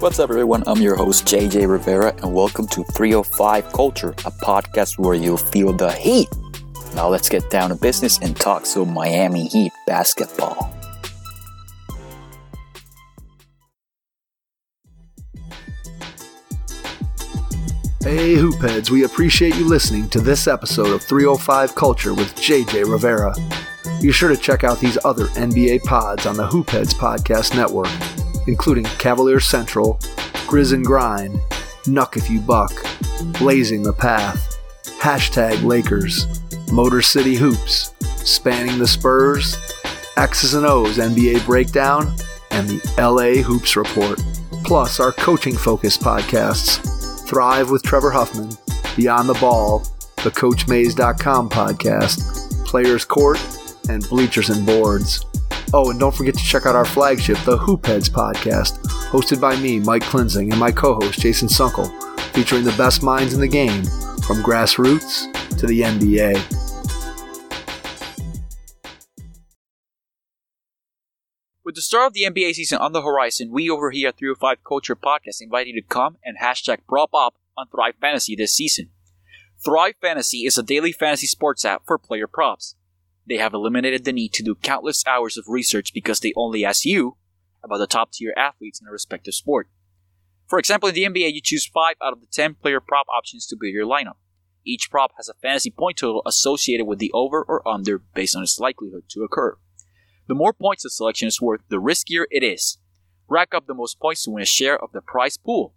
What's up, everyone? I'm your host, JJ Rivera, and welcome to 305 Culture, a podcast where you'll feel the heat. Now, let's get down to business and talk some Miami Heat basketball. Hey, Hoopheads, we appreciate you listening to this episode of 305 Culture with JJ Rivera. Be sure to check out these other NBA pods on the Hoopheads Podcast Network, including Cavalier Central, Grizz and Grind, Nuck If You Buck, Blazing the Path, Hashtag Lakers, Motor City Hoops, Spanning the Spurs, X's and O's NBA Breakdown, and the LA Hoops Report, plus our coaching focused podcasts Thrive with Trevor Huffman, Beyond the Ball, the CoachMaze.com podcast, Players Court, and Bleachers and Boards. Oh, and don't forget to check out our flagship, the Hoopheads podcast, hosted by me, Mike Klinzing, and my co-host, Jason Sunkel, featuring the best minds in the game, from grassroots to the NBA. With the start of the NBA season on the horizon, we over here at 305 Culture Podcast invite you to come and hashtag prop up on Thrive Fantasy this season. Thrive Fantasy is a daily fantasy sports app for player props. They have eliminated the need to do countless hours of research because they only ask you about the top tier athletes in a respective sport. For example, in the NBA, you choose 5 out of the 10 player prop options to build your lineup. Each prop has a fantasy point total associated with the over or under based on its likelihood to occur. The more points a selection is worth, the riskier it is. Rack up the most points to win a share of the prize pool.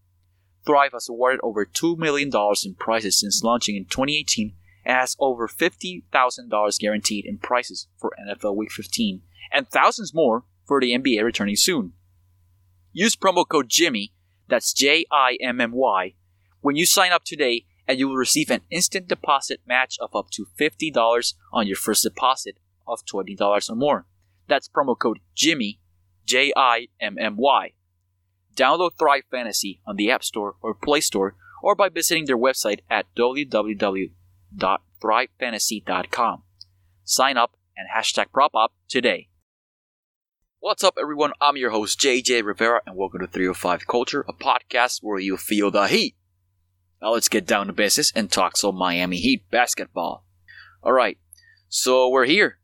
Thrive has awarded over $2 million in prizes since launching in 2018 and has over $50,000 guaranteed in prizes for NFL Week 15 and thousands more for the NBA returning soon. Use promo code JIMMY, that's J I M M Y, when you sign up today and you will receive an instant deposit match of up to $50 on your first deposit of $20 or more. That's promo code JIMMY, J I M M Y. Download Thrive Fantasy on the App Store or Play Store or by visiting their website at www.thrivefantasy.com. Sign up and hashtag prop up today. What's up, everyone? I'm your host, JJ Rivera, and welcome to 305 Culture, a podcast where you feel the heat. Now let's get down to business and talk some Miami Heat basketball. Alright, so we're here.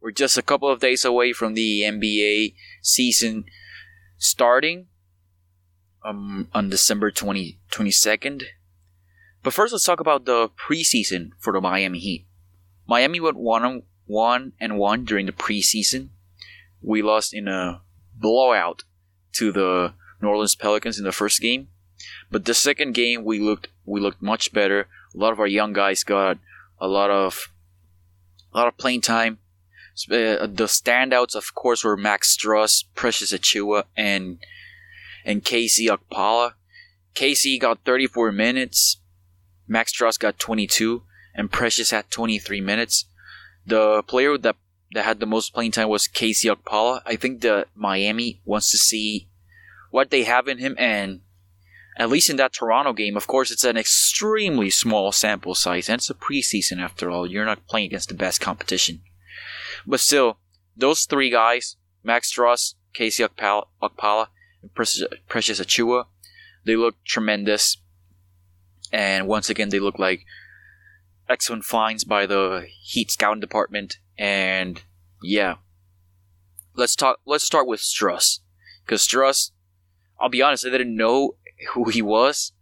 We're just a couple of days away from the NBA season starting um, on December 20, 22nd. But first, let's talk about the preseason for the Miami Heat. Miami went one one and one during the preseason. We lost in a blowout to the New Orleans Pelicans in the first game, but the second game we looked we looked much better. A lot of our young guys got a lot of a lot of playing time. Uh, the standouts, of course, were Max Strus, Precious Achiuwa, and and KZ Okpala. KZ got 34 minutes. Max Strus got 22, and Precious had 23 minutes. The player that that had the most playing time was KZ Okpala. I think that Miami wants to see what they have in him, and at least in that Toronto game, of course, it's an extremely small sample size, and it's a preseason after all. You're not playing against the best competition. But still, those three guys, Max Strus, KZ Okpala, and Precious, Achiuwa, they look tremendous. And once again, they look like excellent finds by the Heat scouting department. And yeah, let's talk. Let's start with Strus because Strus, I'll be honest, I didn't know who he was.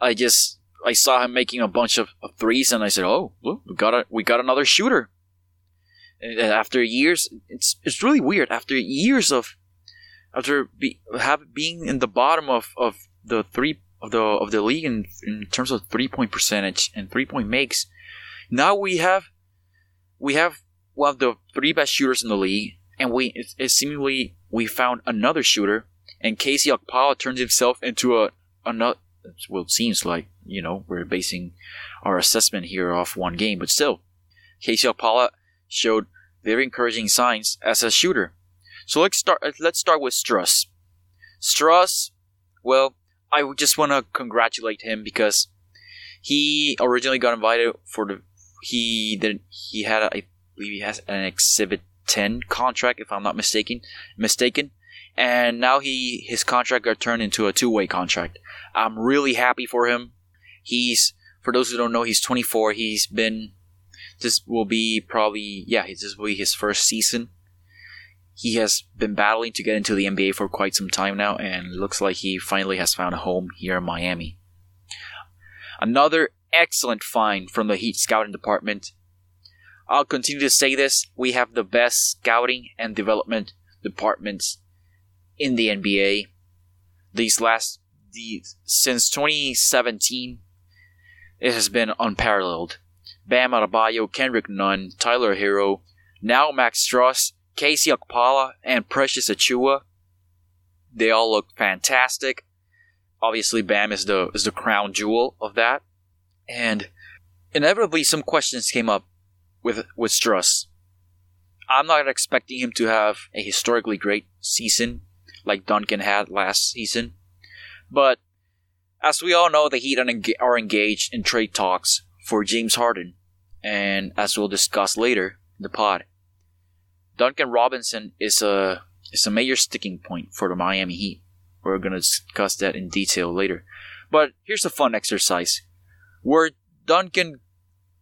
I just I saw him making a bunch of, of threes, and I said, "Oh, look, we got a we got another shooter." And after years, it's it's really weird. After years of after be, have being in the bottom of, of the three of the of the league in, in terms of three point percentage and three point makes, now we have we have one of the three best shooters in the league, and we it, it seemingly we found another shooter, and KZ Okpala turns himself into a another. Well, it seems like you know we're basing our assessment here off one game, but still, KZ Okpala showed very encouraging signs as a shooter. So let's start. Let's start with Strus. Strus, well, I just want to congratulate him because he originally got invited for the he did he had a, I believe he has an Exhibit 10 contract if I'm not mistaken mistaken and now he his contract got turned into a two way contract. I'm really happy for him. He's for those who don't know, he's 24. He's been this will be probably yeah, this will be his first season. He has been battling to get into the NBA for quite some time now, and looks like he finally has found a home here in Miami. Another excellent find from the Heat scouting department. I'll continue to say this: we have the best scouting and development departments in the NBA. These last the since 2017, it has been unparalleled. Bam Adebayo, Kendrick Nunn, Tyler Herro, now Max Strus, KZ Okpala, and Precious Achiuwa. They all look fantastic. Obviously, Bam is the is the crown jewel of that, and inevitably some questions came up with with Strus. I'm not expecting him to have a historically great season like Duncan had last season, but as we all know, the Heat are engaged in trade talks for James Harden, and as we'll discuss later in the pod, Duncan Robinson is a is a major sticking point for the Miami Heat. We're gonna discuss that in detail later. But here's a fun exercise: where Duncan,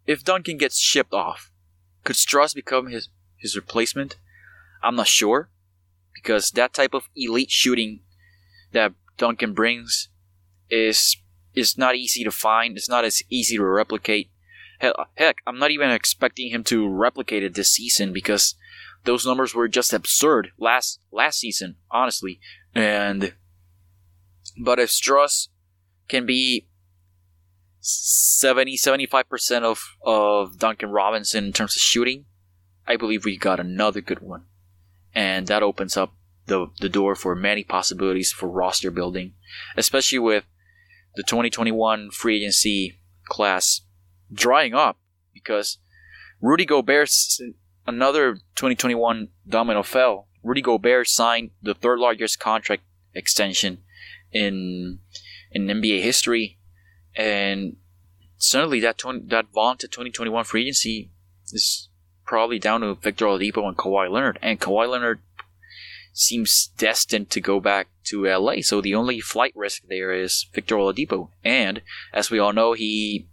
if Duncan gets shipped off, could Strus become his his replacement? I'm not sure because that type of elite shooting that Duncan brings is is not easy to find. It's not as easy to replicate. Heck, I'm not even expecting him to replicate it this season because those numbers were just absurd last last season, honestly. And but if Strus can be 70 75% of of Duncan Robinson in terms of shooting, I believe we got another good one. And that opens up the the door for many possibilities for roster building, especially with the 2021 free agency class drying up because Rudy Gobert, another 2021 domino fell. Rudy Gobert signed the third largest contract extension in in NBA history, and suddenly that 20, that vaunted 2021 free agency is probably down to Victor Oladipo and Kawhi Leonard, and Kawhi Leonard seems destined to go back to LA. So the only flight risk there is Victor Oladipo, and as we all know, he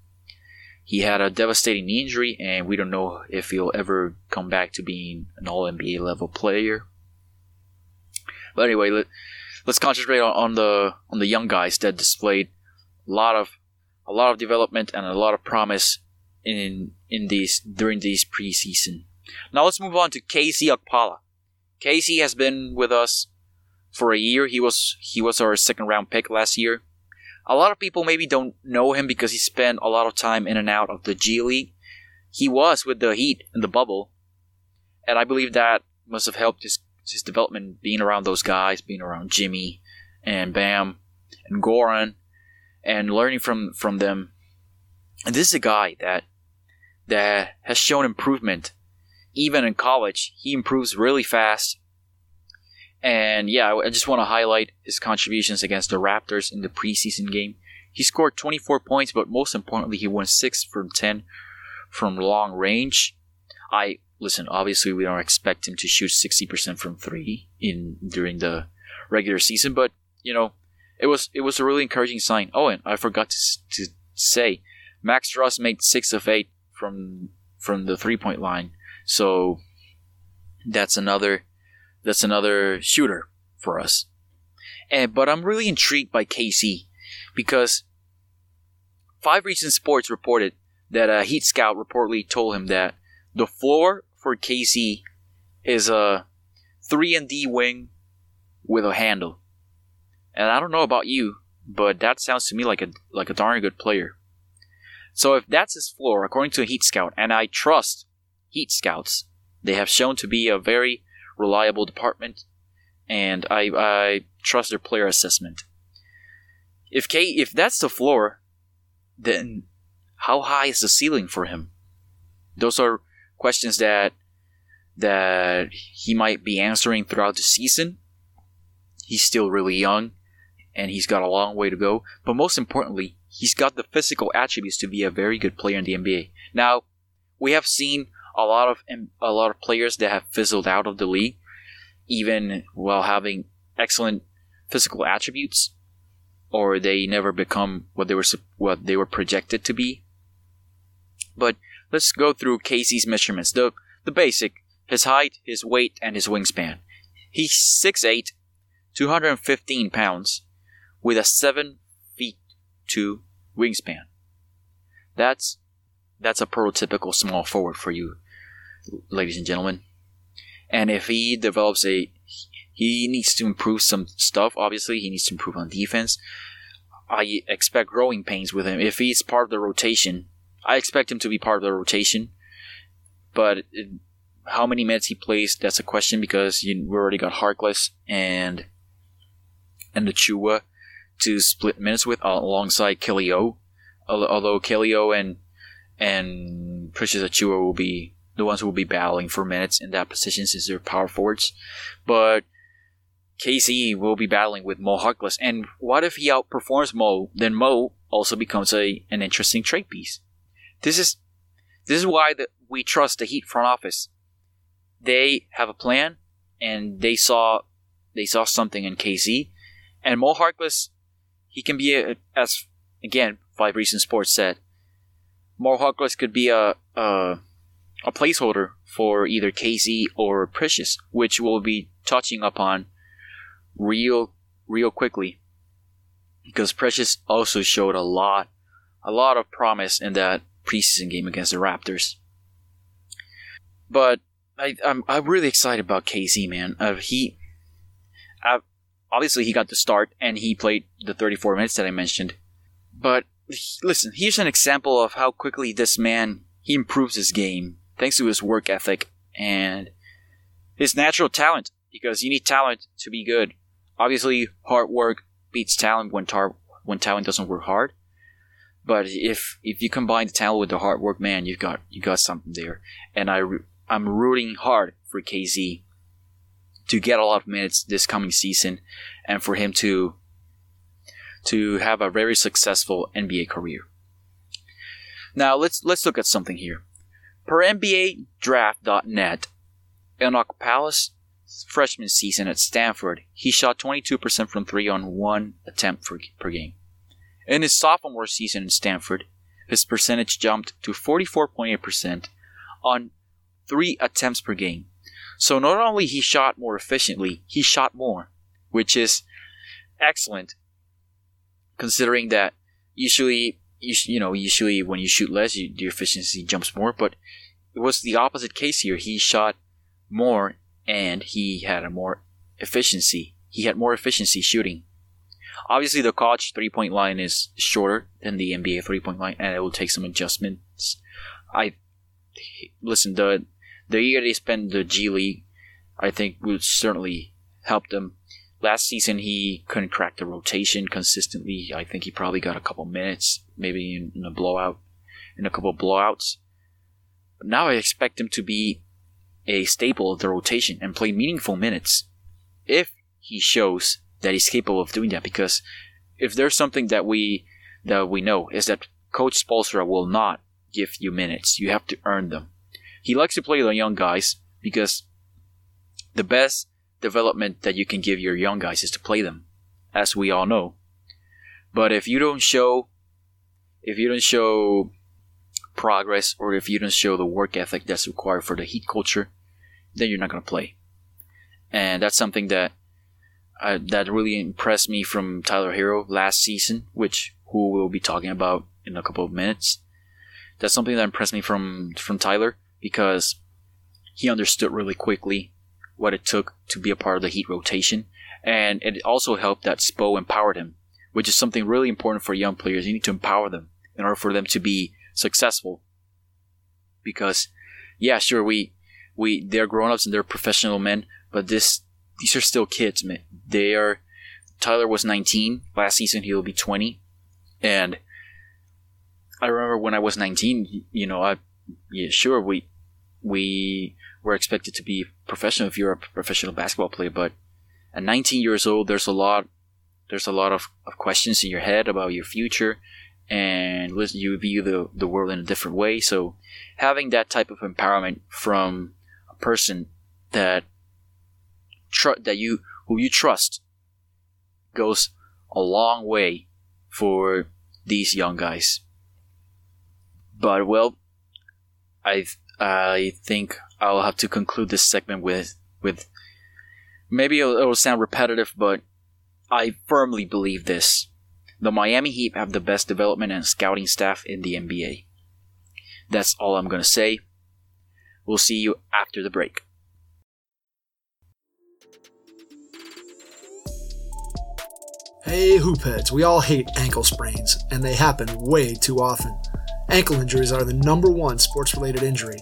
he had a devastating knee injury, and we don't know if he'll ever come back to being an All NBA level player. But anyway, let, us concentrate on, on the on the young guys that displayed a lot of a lot of development and a lot of promise in in these during these preseason. Now let's move on to KZ Okpala. KZ has been with us for a year. He was he was our second round pick last year. A lot of people maybe don't know him because he spent a lot of time in and out of the G League. He was with the Heat in the bubble, and I believe that must have helped his his development being around those guys, being around Jimmy and Bam and Goran, and learning from from them. And this is a guy that that has shown improvement even in college, he improves really fast. And yeah, I just want to highlight his contributions against the Raptors in the preseason game. He scored 24 points, but most importantly, he won 6 from 10 from long range. I listen, obviously we don't expect him to shoot 60% from 3 in during the regular season, but you know, it was it was a really encouraging sign. Oh, and I forgot to, to say, Max Strus made 6 of 8 from from the three-point line so that's another that's another shooter for us. And but I'm really intrigued by KZ because Five Reasons Sports reported that a Heat scout reportedly told him that the floor for KZ is a three and D wing with a handle. And I don't know about you, but that sounds to me like a like a darn good player. So if that's his floor, according to a Heat scout, and I trust Heat Scouts. They have shown to be a very reliable department, and I, I trust their player assessment. If K, if that's the floor, then how high is the ceiling for him? Those are questions that that he might be answering throughout the season. He's still really young, and he's got a long way to go. But most importantly, he's got the physical attributes to be a very good player in the NBA. Now, we have seen a lot of a lot of players that have fizzled out of the league, even while having excellent physical attributes, or they never become what they were what they were projected to be. But let's go through KZ's measurements. The the basic: his height, his weight, and his wingspan. He's 6'8", 215 pounds, with a seven feet two wingspan. That's that's a prototypical small forward for you, ladies and gentlemen. And if he develops a, he needs to improve some stuff. Obviously, he needs to improve on defense. I expect growing pains with him. If he's part of the rotation, I expect him to be part of the rotation. But how many minutes he plays, that's a question because you, we already got Harkless and and the Chua to split minutes with uh, alongside Kelly O. Although Kelly O and and Precious Achiuwa will be the ones who will be battling for minutes in that position since they're power forwards. But KZ will be battling with Mo Harkless. And what if he outperforms Mo? Then Mo also becomes a an interesting trade piece. This is this is why the, we trust the Heat front office. They have a plan, and they saw they saw something in KZ, and Mo Harkless, he can be a, as again Five Reasons Sports said, Mo Harkless could be a, a a placeholder for either KZ or Precious, which we'll be touching upon real real quickly. Because Precious also showed a lot a lot of promise in that preseason game against the Raptors. But I, I'm I'm really excited about KZ, man. Uh, he, uh, obviously he got the start and he played the 34 minutes that I mentioned. But listen, here's an example of how quickly this man he improves his game thanks to his work ethic and his natural talent. Because you need talent to be good. Obviously, hard work beats talent when tar- when talent doesn't work hard. But if if you combine the talent with the hard work, man, you've got you got something there. And I I'm rooting hard for KZ to get a lot of minutes this coming season, and for him to to have a very successful NBA career. Now let's let's look at something here. Per NBA Draft.net, Enoch Palace freshman season at Stanford, he shot 22% from three on one attempt for, per game. In his sophomore season in Stanford, his percentage jumped to 44.8% on three attempts per game. So not only he shot more efficiently, he shot more, which is excellent considering that usually you, you know usually when you shoot less you, your efficiency jumps more but it was the opposite case here. He shot more and he had a more efficiency. He had more efficiency shooting. Obviously the college three point line is shorter than the nba three point line and it will take some adjustments. I listen the the year they spent the g league i think would certainly help them Last season, he couldn't crack the rotation consistently. I think he probably got a couple minutes, maybe in, in a blowout, in a couple blowouts. But now I expect him to be a staple of the rotation and play meaningful minutes if he shows that he's capable of doing that. Because if there's something that we that we know is that Coach Spoelstra will not give you minutes. You have to earn them. He likes to play the young guys because the best development that you can give your young guys is to play them, as we all know. But if you don't show, if you don't show progress, or if you don't show the work ethic that's required for the heat culture, then you're not going to play. And that's something that uh, that really impressed me from Tyler Herro last season, which who we'll be talking about in a couple of minutes. That's something that impressed me from from Tyler because he understood really quickly what it took to be a part of the Heat rotation, and it also helped that Spo empowered him, which is something really important for young players. You need to empower them in order for them to be successful. Because, yeah, sure, we we they're grown ups and they're professional men, but this these are still kids, man. They are. Tyler was 19 last season; he'll be 20, and I remember when I was 19. You know, I yeah, sure we we were expected to be professional if you're a professional basketball player. But at 19 years old, there's a lot, there's a lot of, of questions in your head about your future, and you view the the world in a different way. So having that type of empowerment from a person that tr- that you who you trust goes a long way for these young guys. But well, I I think I'll have to conclude this segment with with maybe it'll, it'll sound repetitive, but I firmly believe this. The Miami Heat have the best development and scouting staff in the NBA. That's all I'm going to say. We'll see you after the break. Hey, hoopheads, we all hate ankle sprains, and they happen way too often. Ankle injuries are the number one sports related injury.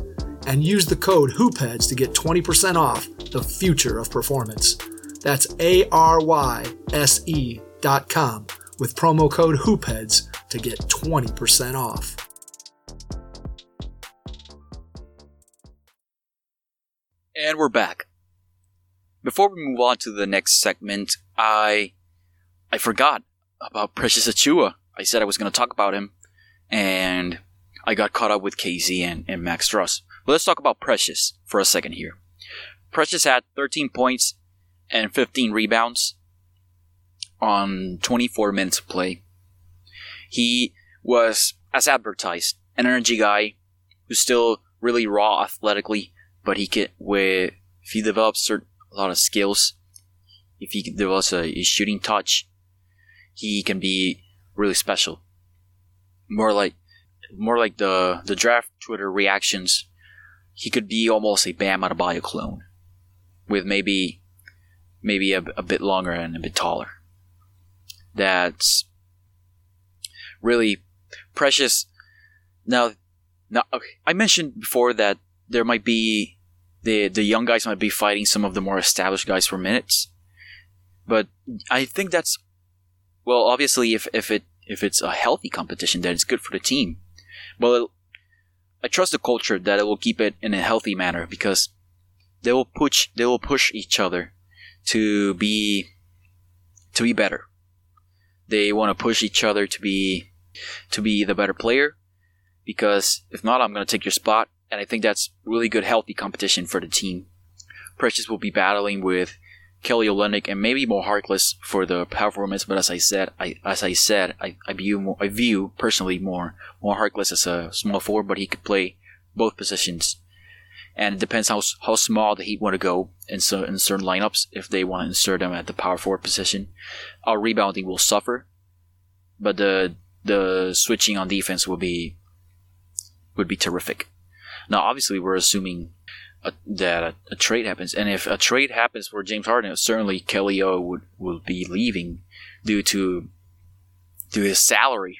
and use the code HoopHeads to get 20% off the future of performance. That's A R Y S E dot com with promo code HoopHeads to get 20% off. And we're back. Before we move on to the next segment, I I forgot about Precious Achiuwa. I said I was going to talk about him, and I got caught up with KZ and, and Max Strus. But let's talk about Precious for a second here. Precious had 13 points and 15 rebounds on 24 minutes of play. He was, as advertised, an energy guy who's still really raw athletically, but he can, with, if he develops certain, a lot of skills, if he develops a, a shooting touch, he can be really special. More like, more like the the draft Twitter reactions. He could be almost a Bam Adebayo clone, with maybe maybe a, a bit longer and a bit taller. That's really precious. Now, now I mentioned before that there might be the the young guys might be fighting some of the more established guys for minutes, but I think that's well, obviously, if if it if it's a healthy competition, then it's good for the team. Well, I trust the culture that it will keep it in a healthy manner because they will push they will push each other to be to be better. They want to push each other to be to be the better player because if not, I'm going to take your spot, and I think that's really good, healthy competition for the team. Precious will be battling with Kelly Olynyk and maybe Mo Harkless for the performance. But as I said, I as I said, I, I view more, I view personally more Mo Harkless as a small forward, but he could play both positions. And it depends how how small the Heat want to go in, so, in certain lineups. If they want to insert him at the power forward position, our rebounding will suffer, but the the switching on defense will be would be terrific. Now, obviously, we're assuming a, that a, a, trade happens, and if a trade happens for James Harden, certainly Kelly O would will be leaving due to to his salary.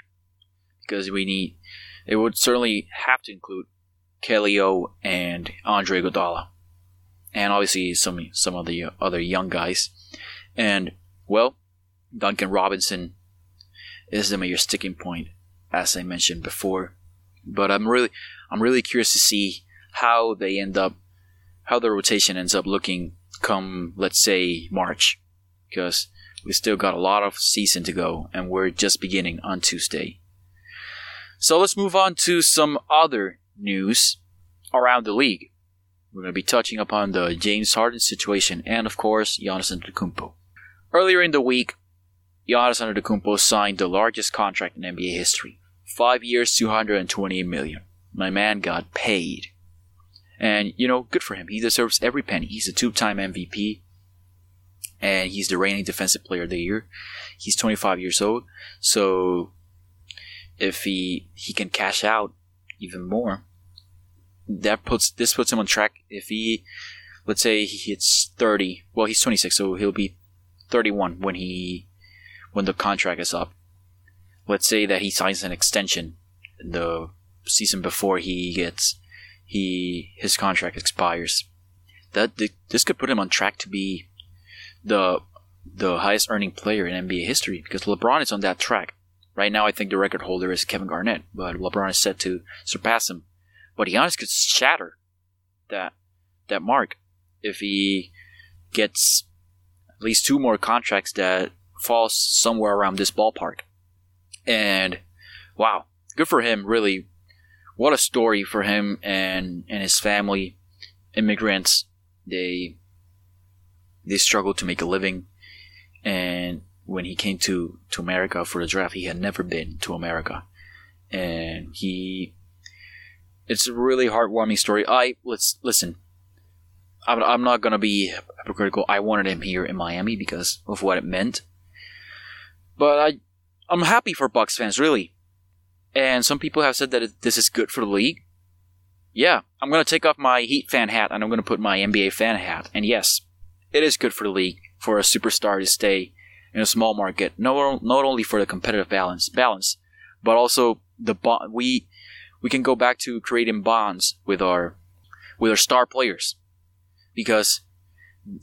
Because we need it would certainly have to include Kelly O and Andre Iguodala, and obviously some some of the other young guys, and well, Duncan Robinson is the major sticking point, as I mentioned before. But I'm really I'm really curious to see how they end up how the rotation ends up looking come, let's say, March, because we still got a lot of season to go, and we're just beginning on Tuesday. So let's move on to some other news around the league. We're going to be touching upon the James Harden situation and, of course, Giannis Antetokounmpo. Earlier in the week, Giannis Antetokounmpo signed the largest contract in NBA history. Five years, 228 million. My man got paid. And, you know, good for him. He deserves every penny. He's a two time MVP. And he's the reigning defensive player of the year. He's 25 years old. So if he he can cash out even more, that puts this puts him on track. If he let's say he hits 30, well he's 26, so he'll be 31 when he when the contract is up. Let's say that he signs an extension the season before he gets he his contract expires. That this could put him on track to be the the highest earning player in NBA history because LeBron is on that track. Right now, I think the record holder is Kevin Garnett, but LeBron is set to surpass him. But Giannis could shatter that that mark if he gets at least two more contracts that falls somewhere around this ballpark. And wow, good for him, really. What a story for him and, and his family. Immigrants, they they struggled to make a living and when he came to, to America for the draft, he had never been to America. And he it's a really heartwarming story. I let's listen. I'm, I'm not gonna be hypocritical. I wanted him here in Miami because of what it meant. But I, I'm happy for Bucks fans, really. And some people have said that this is good for the league. Yeah, I'm gonna take off my Heat fan hat and I'm gonna put my NBA fan hat. And yes, it is good for the league for a superstar to stay in a small market. Not not only for the competitive balance, balance, but also the bond. We we can go back to creating bonds with our with our star players because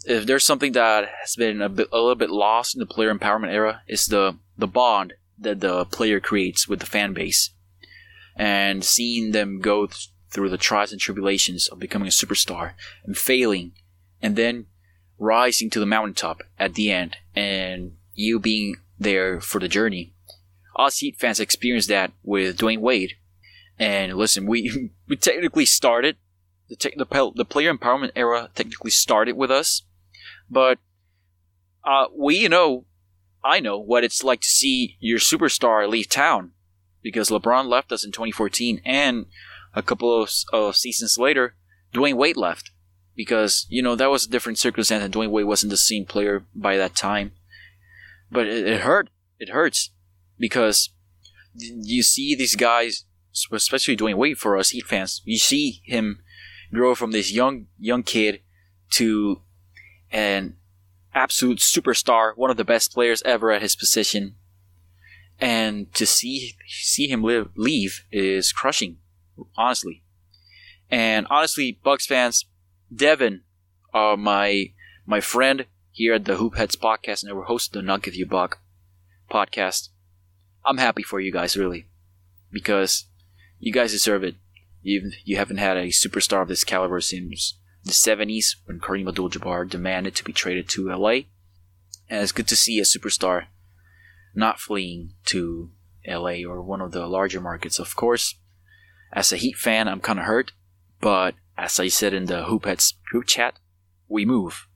if there's something that has been a, bit, a little bit lost in the player empowerment era, is the the bond that the player creates with the fan base, and seeing them go th- through the trials and tribulations of becoming a superstar and failing, and then rising to the mountaintop at the end, and you being there for the journey. Us Heat fans experienced that with Dwyane Wade, and listen, we we technically started the, te- the, the player empowerment era technically started with us, but uh, we you know, I know what it's like to see your superstar leave town because LeBron left us in 2014, and a couple of, of seasons later, Dwyane Wade left because you know that was a different circumstance, and Dwyane Wade wasn't the same player by that time. But it, it hurt. It hurts because you see these guys, especially Dwyane Wade for us Heat fans. You see him grow from this young young kid to an absolute superstar, one of the best players ever at his position. And to see see him live, leave is crushing, honestly. And honestly, Bucks fans, Devin, uh, my my friend here at the Hoopheads podcast, and we're hosting the Nuck If You Buck podcast. I'm happy for you guys, really, because you guys deserve it. You you haven't had a superstar of this caliber since the 70s when Kareem Abdul-Jabbar demanded to be traded to LA. And it's good to see a superstar not fleeing to LA or one of the larger markets. Of course, as a Heat fan, I'm kind of hurt, but as I said in the Hoopheads group chat, we move.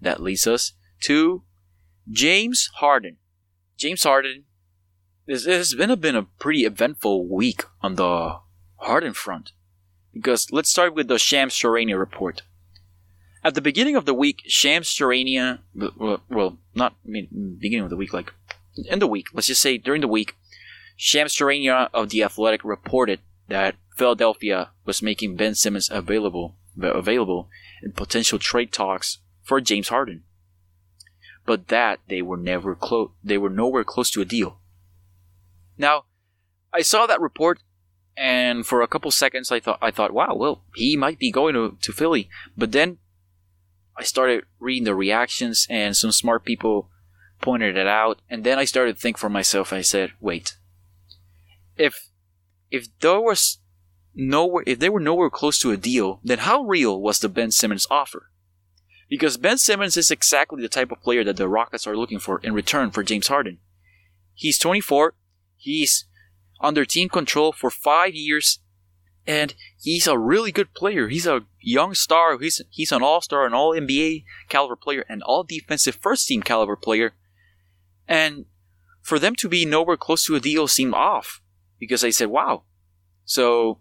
That leads us to James Harden. James Harden. This has been a, been a pretty eventful week on the Harden front. Because let's start with the Shams Charania report. At the beginning of the week, Shams Charania, well, well, not beginning of the week, like in the week, let's just say during the week, Shams Charania of The Athletic reported that Philadelphia was making Ben Simmons available available in potential trade talks for James Harden. But that they were never close they were nowhere close to a deal. Now, I saw that report and for a couple seconds I thought I thought, wow, well, he might be going to, to Philly. But then I started reading the reactions and some smart people pointed it out, and then I started to think for myself I said, wait. If if there was nowhere if they were nowhere close to a deal, then how real was the Ben Simmons offer? Because Ben Simmons is exactly the type of player that the Rockets are looking for in return for James Harden. He's 24, he's under team control for five years, and he's a really good player. He's a young star. He's he's an All Star, an All NBA caliber player, and All Defensive First Team caliber player. And for them to be nowhere close to a deal seemed off because I said, "Wow." So,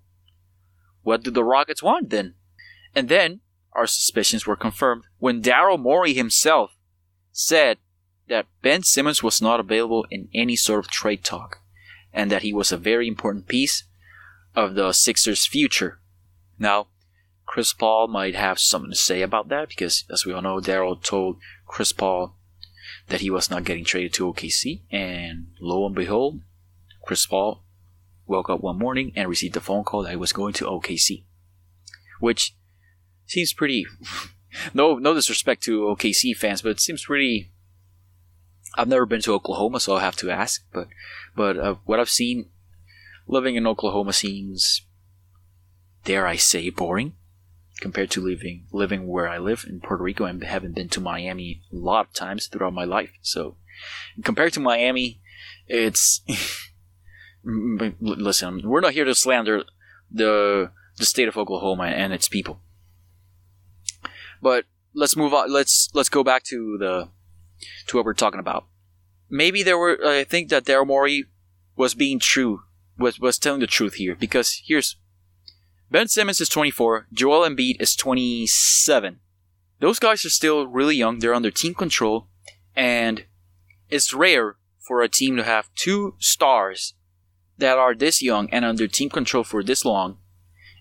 what do the Rockets want then? And then our suspicions were confirmed when Daryl Morey himself said that Ben Simmons was not available in any sort of trade talk and that he was a very important piece of the Sixers' future. Now, Chris Paul might have something to say about that because, as we all know, Daryl told Chris Paul that he was not getting traded to OKC, and lo and behold, Chris Paul woke up one morning and received a phone call that he was going to OKC, which seems pretty. no, no disrespect to OKC fans, but it seems pretty I've never been to Oklahoma, so I'll have to ask. But but uh, what I've seen, living in Oklahoma seems, dare I say, boring compared to living living where I live in Puerto Rico and haven't been to Miami a lot of times throughout my life. So compared to Miami, it's listen. We're not here to slander the the state of Oklahoma and its people, but let's move on. Let's let's go back to the to what we're talking about. Maybe there were. I think that Daryl Morey was being true, was was telling the truth here because here's Ben Simmons is 24, Joel Embiid is 27. Those guys are still really young. They're under team control, and it's rare for a team to have two stars that are this young and under team control for this long.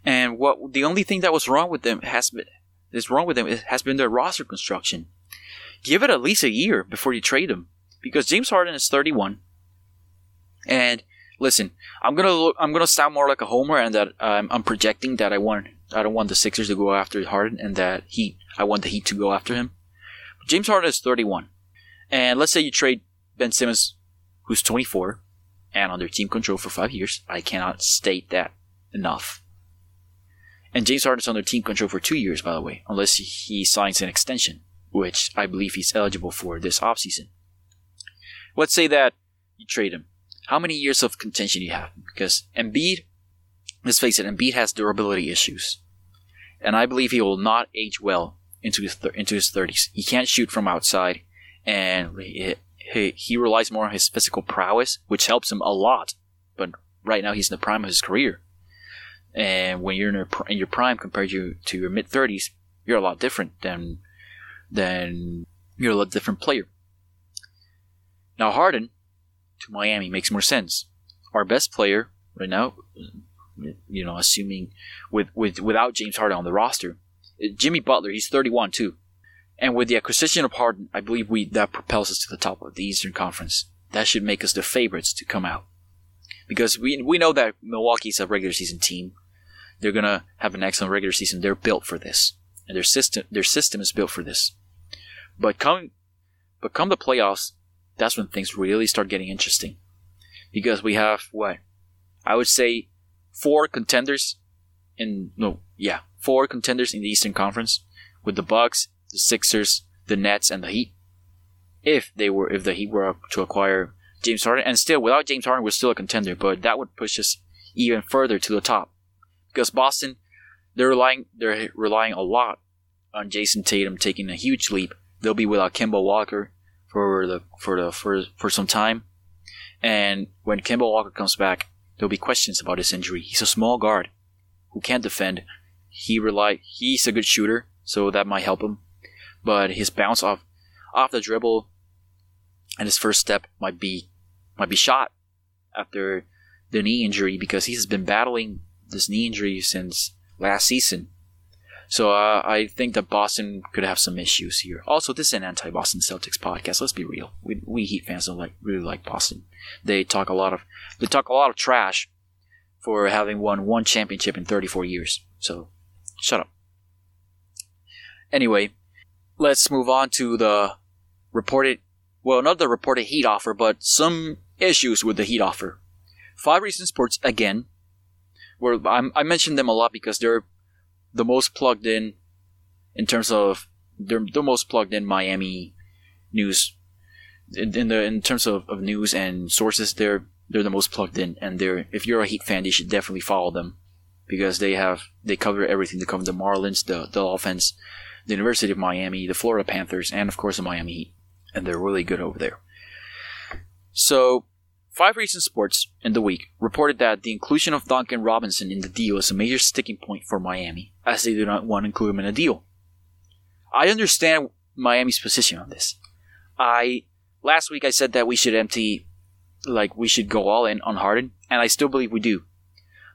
And what the only thing that was wrong with them has been is wrong with them has been their roster construction. Give it at least a year before you trade him because James Harden is 31, and listen, I'm gonna look, I'm gonna sound more like a homer, and that um, I'm projecting that I want I don't want the Sixers to go after Harden, and that Heat I want the Heat to go after him. But James Harden is 31, and let's say you trade Ben Simmons, who's 24, and under team control for five years. I cannot state that enough. And James Harden Harden's under team control for two years, by the way, unless he signs an extension, which I believe he's eligible for this offseason. Let's say that you trade him. How many years of contention do you have? Because Embiid, let's face it, Embiid has durability issues. And I believe he will not age well into his, into his 30s. He can't shoot from outside, and he, he, he relies more on his physical prowess, which helps him a lot. But right now, he's in the prime of his career. And when you're in your, in your prime compared to, to your mid 30s, you're a lot different than, than you're a different player. Now, Harden to Miami makes more sense. Our best player right now, you know, assuming with, with without James Harden on the roster, Jimmy Butler, he's 31 too. And with the acquisition of Harden, I believe we that propels us to the top of the Eastern Conference. That should make us the favorites to come out. Because we we know that Milwaukee's a regular season team. They're gonna have an excellent regular season. They're built for this. And their system their system is built for this. But come but come the playoffs, that's when things really start getting interesting. Because we have what? I would say four contenders in no yeah, four contenders in the Eastern Conference with the Bucks, the Sixers, the Nets, and the Heat. If they were, if the Heat were to acquire James Harden, and still without James Harden, we're still a contender, but that would push us even further to the top. Because Boston, they're relying, they're relying a lot on Jayson Tatum taking a huge leap. They'll be without Kemba Walker for the for the for for some time, and when Kemba Walker comes back, there'll be questions about his injury. He's a small guard who can't defend. He rely he's a good shooter, so that might help him but his bounce off off the dribble and his first step might be might be shot after the knee injury because he's been battling this knee injury since last season. So uh, I think that Boston could have some issues here. Also, this is an anti-Boston Celtics podcast. Let's be real. We, we Heat fans don't like really like Boston. They talk a lot of they talk a lot of trash for having won one championship in 34 years. So shut up. Anyway, let's move on to the reported, well, not the reported heat offer, but some issues with the heat offer. Five Reasons Sports, again, where I'm, I mentioned them a lot because they're the most plugged in in terms of they're the most plugged in Miami news in, in the in terms of, of news and sources. They're they're the most plugged in, and they're if you're a Heat fan, you should definitely follow them because they have they cover everything. They cover the Marlins, the the offense, the University of Miami, the Florida Panthers, and of course the Miami Heat. And they're really good over there. So, Five Reasons Sports in the week reported that the inclusion of Duncan Robinson in the deal is a major sticking point for Miami, as they do not want to include him in a deal. I understand Miami's position on this. I last week I said that we should empty like we should go all in on Harden, and I still believe we do.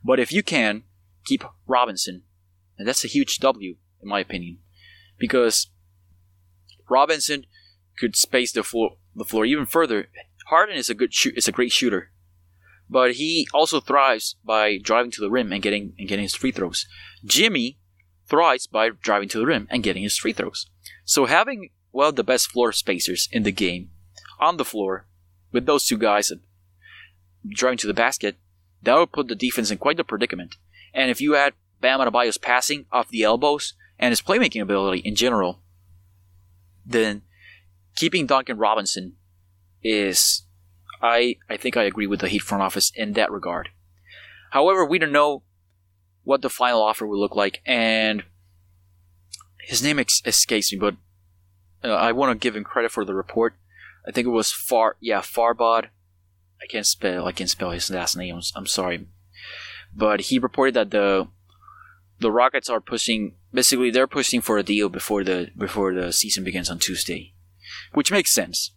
But if you can keep Robinson, and that's a huge W in my opinion because Robinson could space the floor the floor even further. Harden is a good shoot is a great shooter, but he also thrives by driving to the rim and getting and getting his free throws. Jimmy thrives by driving to the rim and getting his free throws. So having well the best floor spacers in the game on the floor with those two guys driving to the basket, that would put the defense in quite a predicament. And if you add Bam Adebayo's passing off the elbows and his playmaking ability in general, then keeping Duncan Robinson is I I think I agree with the Heat front office in that regard. However, we don't know what the final offer will look like, and his name ex- escapes me, but uh, I want to give him credit for the report. I think it was Far yeah Farbod. I can't spell I can't spell his last name. I'm, I'm sorry, but he reported that the the Rockets are pushing basically they're pushing for a deal before the before the season begins on Tuesday, which makes sense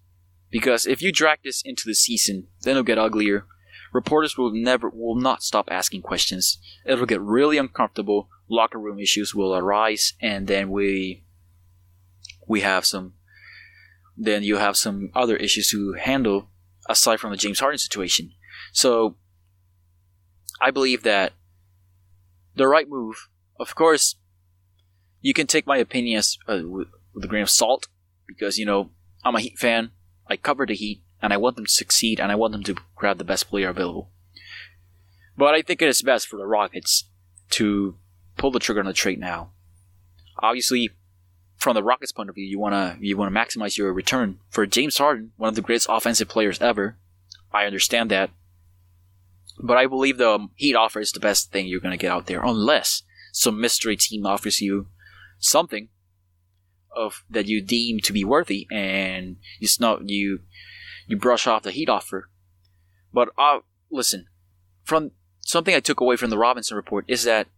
because if you drag this into the season, then it'll get uglier. Reporters will never will not stop asking questions. It'll get really uncomfortable. Locker room issues will arise, and then we we have some then you have some other issues to handle aside from the James Harden situation. So I believe that the right move, of course, you can take my opinion uh, with a grain of salt because you know I'm a Heat fan. I cover the Heat, and I want them to succeed, and I want them to grab the best player available. But I think it is best for the Rockets to pull the trigger on the trade now. Obviously, from the Rockets' point of view, you wanna you wanna maximize your return for James Harden, one of the greatest offensive players ever. I understand that, but I believe the Heat offer is the best thing you're gonna get out there, unless some mystery team offers you something of that you deem to be worthy, and you not you you brush off the Heat offer. But uh, listen, from something I took away from the Robinson report is that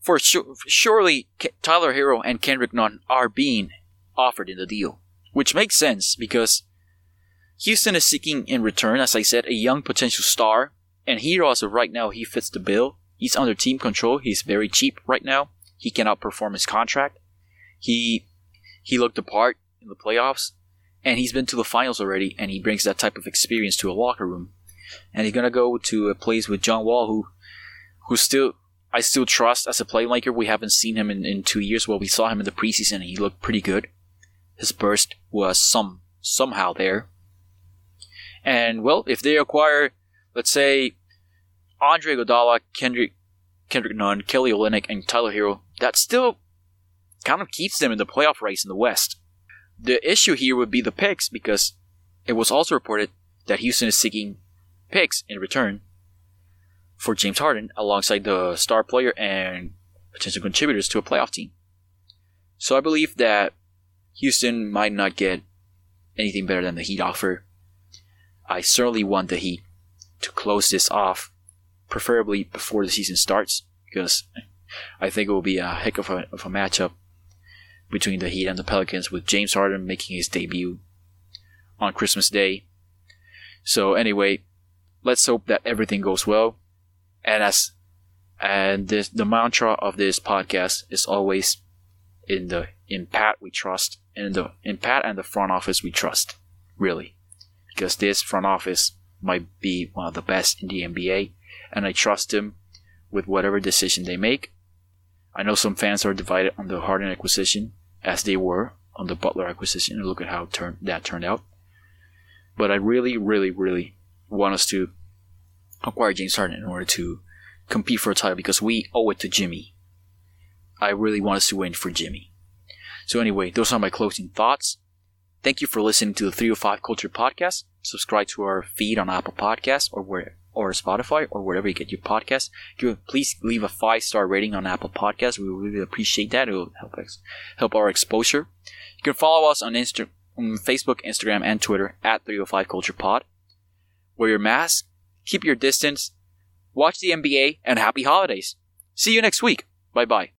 for sure, surely Tyler Herro and Kendrick Nunn are being offered in the deal, which makes sense because Houston is seeking in return, as I said, a young potential star, and Herro as of right now he fits the bill. He's under team control. He's very cheap right now. He can outperform his contract. He he looked the part in the playoffs, and he's been to the finals already, and he brings that type of experience to a locker room. And he's gonna go to a place with John Wall, who who still I still trust as a playmaker. We haven't seen him in, in two years. Well, we saw him in the preseason, and he looked pretty good. His burst was some somehow there. And well, if they acquire, let's say, Andre Iguodala, Kendrick Kendrick Nunn, Kelly Olynyk, and Tyler Herro, that still kind of keeps them in the playoff race in the West. The issue here would be the picks because it was also reported that Houston is seeking picks in return for James Harden alongside the star player and potential contributors to a playoff team. So I believe that Houston might not get anything better than the Heat offer. I certainly want the Heat to close this off, preferably before the season starts, because I think it will be a heck of a, of a matchup between the Heat and the Pelicans, with James Harden making his debut on Christmas Day. So anyway, let's hope that everything goes well. And as and this, the mantra of this podcast is always in the in Pat we trust, in the in Pat and the front office we trust, really, because this front office might be one of the best in the NBA, and I trust them with whatever decision they make. I know some fans are divided on the Harden acquisition, as they were on the Butler acquisition, and look at how turn, that turned out. But I really, really, really want us to acquire James Harden in order to compete for a title because we owe it to Jimmy. I really want us to win for Jimmy. So anyway, those are my closing thoughts. Thank you for listening to the 305 Culture Podcast. Subscribe to our feed on Apple Podcasts or where or Spotify or wherever you get your podcasts. Please leave a five star rating on Apple Podcasts. We really appreciate that. It will help us help our exposure. You can follow us on Insta- on Facebook, Instagram, and Twitter at 305 Culture Pod. Wear your mask, keep your distance, watch the NBA, and happy holidays. See you next week. Bye bye.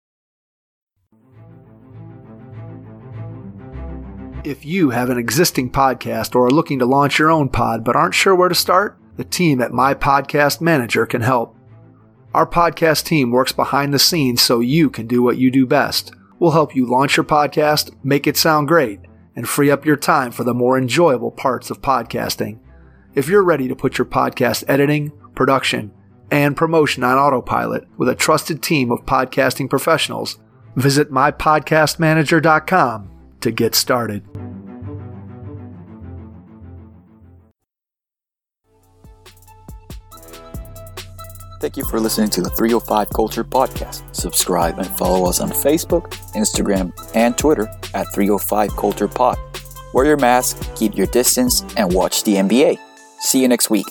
If you have an existing podcast or are looking to launch your own pod but aren't sure where to start, the team at My Podcast Manager can help. Our podcast team works behind the scenes so you can do what you do best. We'll help you launch your podcast, make it sound great, and free up your time for the more enjoyable parts of podcasting. If you're ready to put your podcast editing, production, and promotion on autopilot with a trusted team of podcasting professionals, visit mypodcastmanager.com to get started. Thank you for listening to the 305 Culture Podcast. Subscribe and follow us on Facebook, Instagram, and Twitter at 305 Culture Pod. Wear your mask, keep your distance, and watch the NBA. See you next week.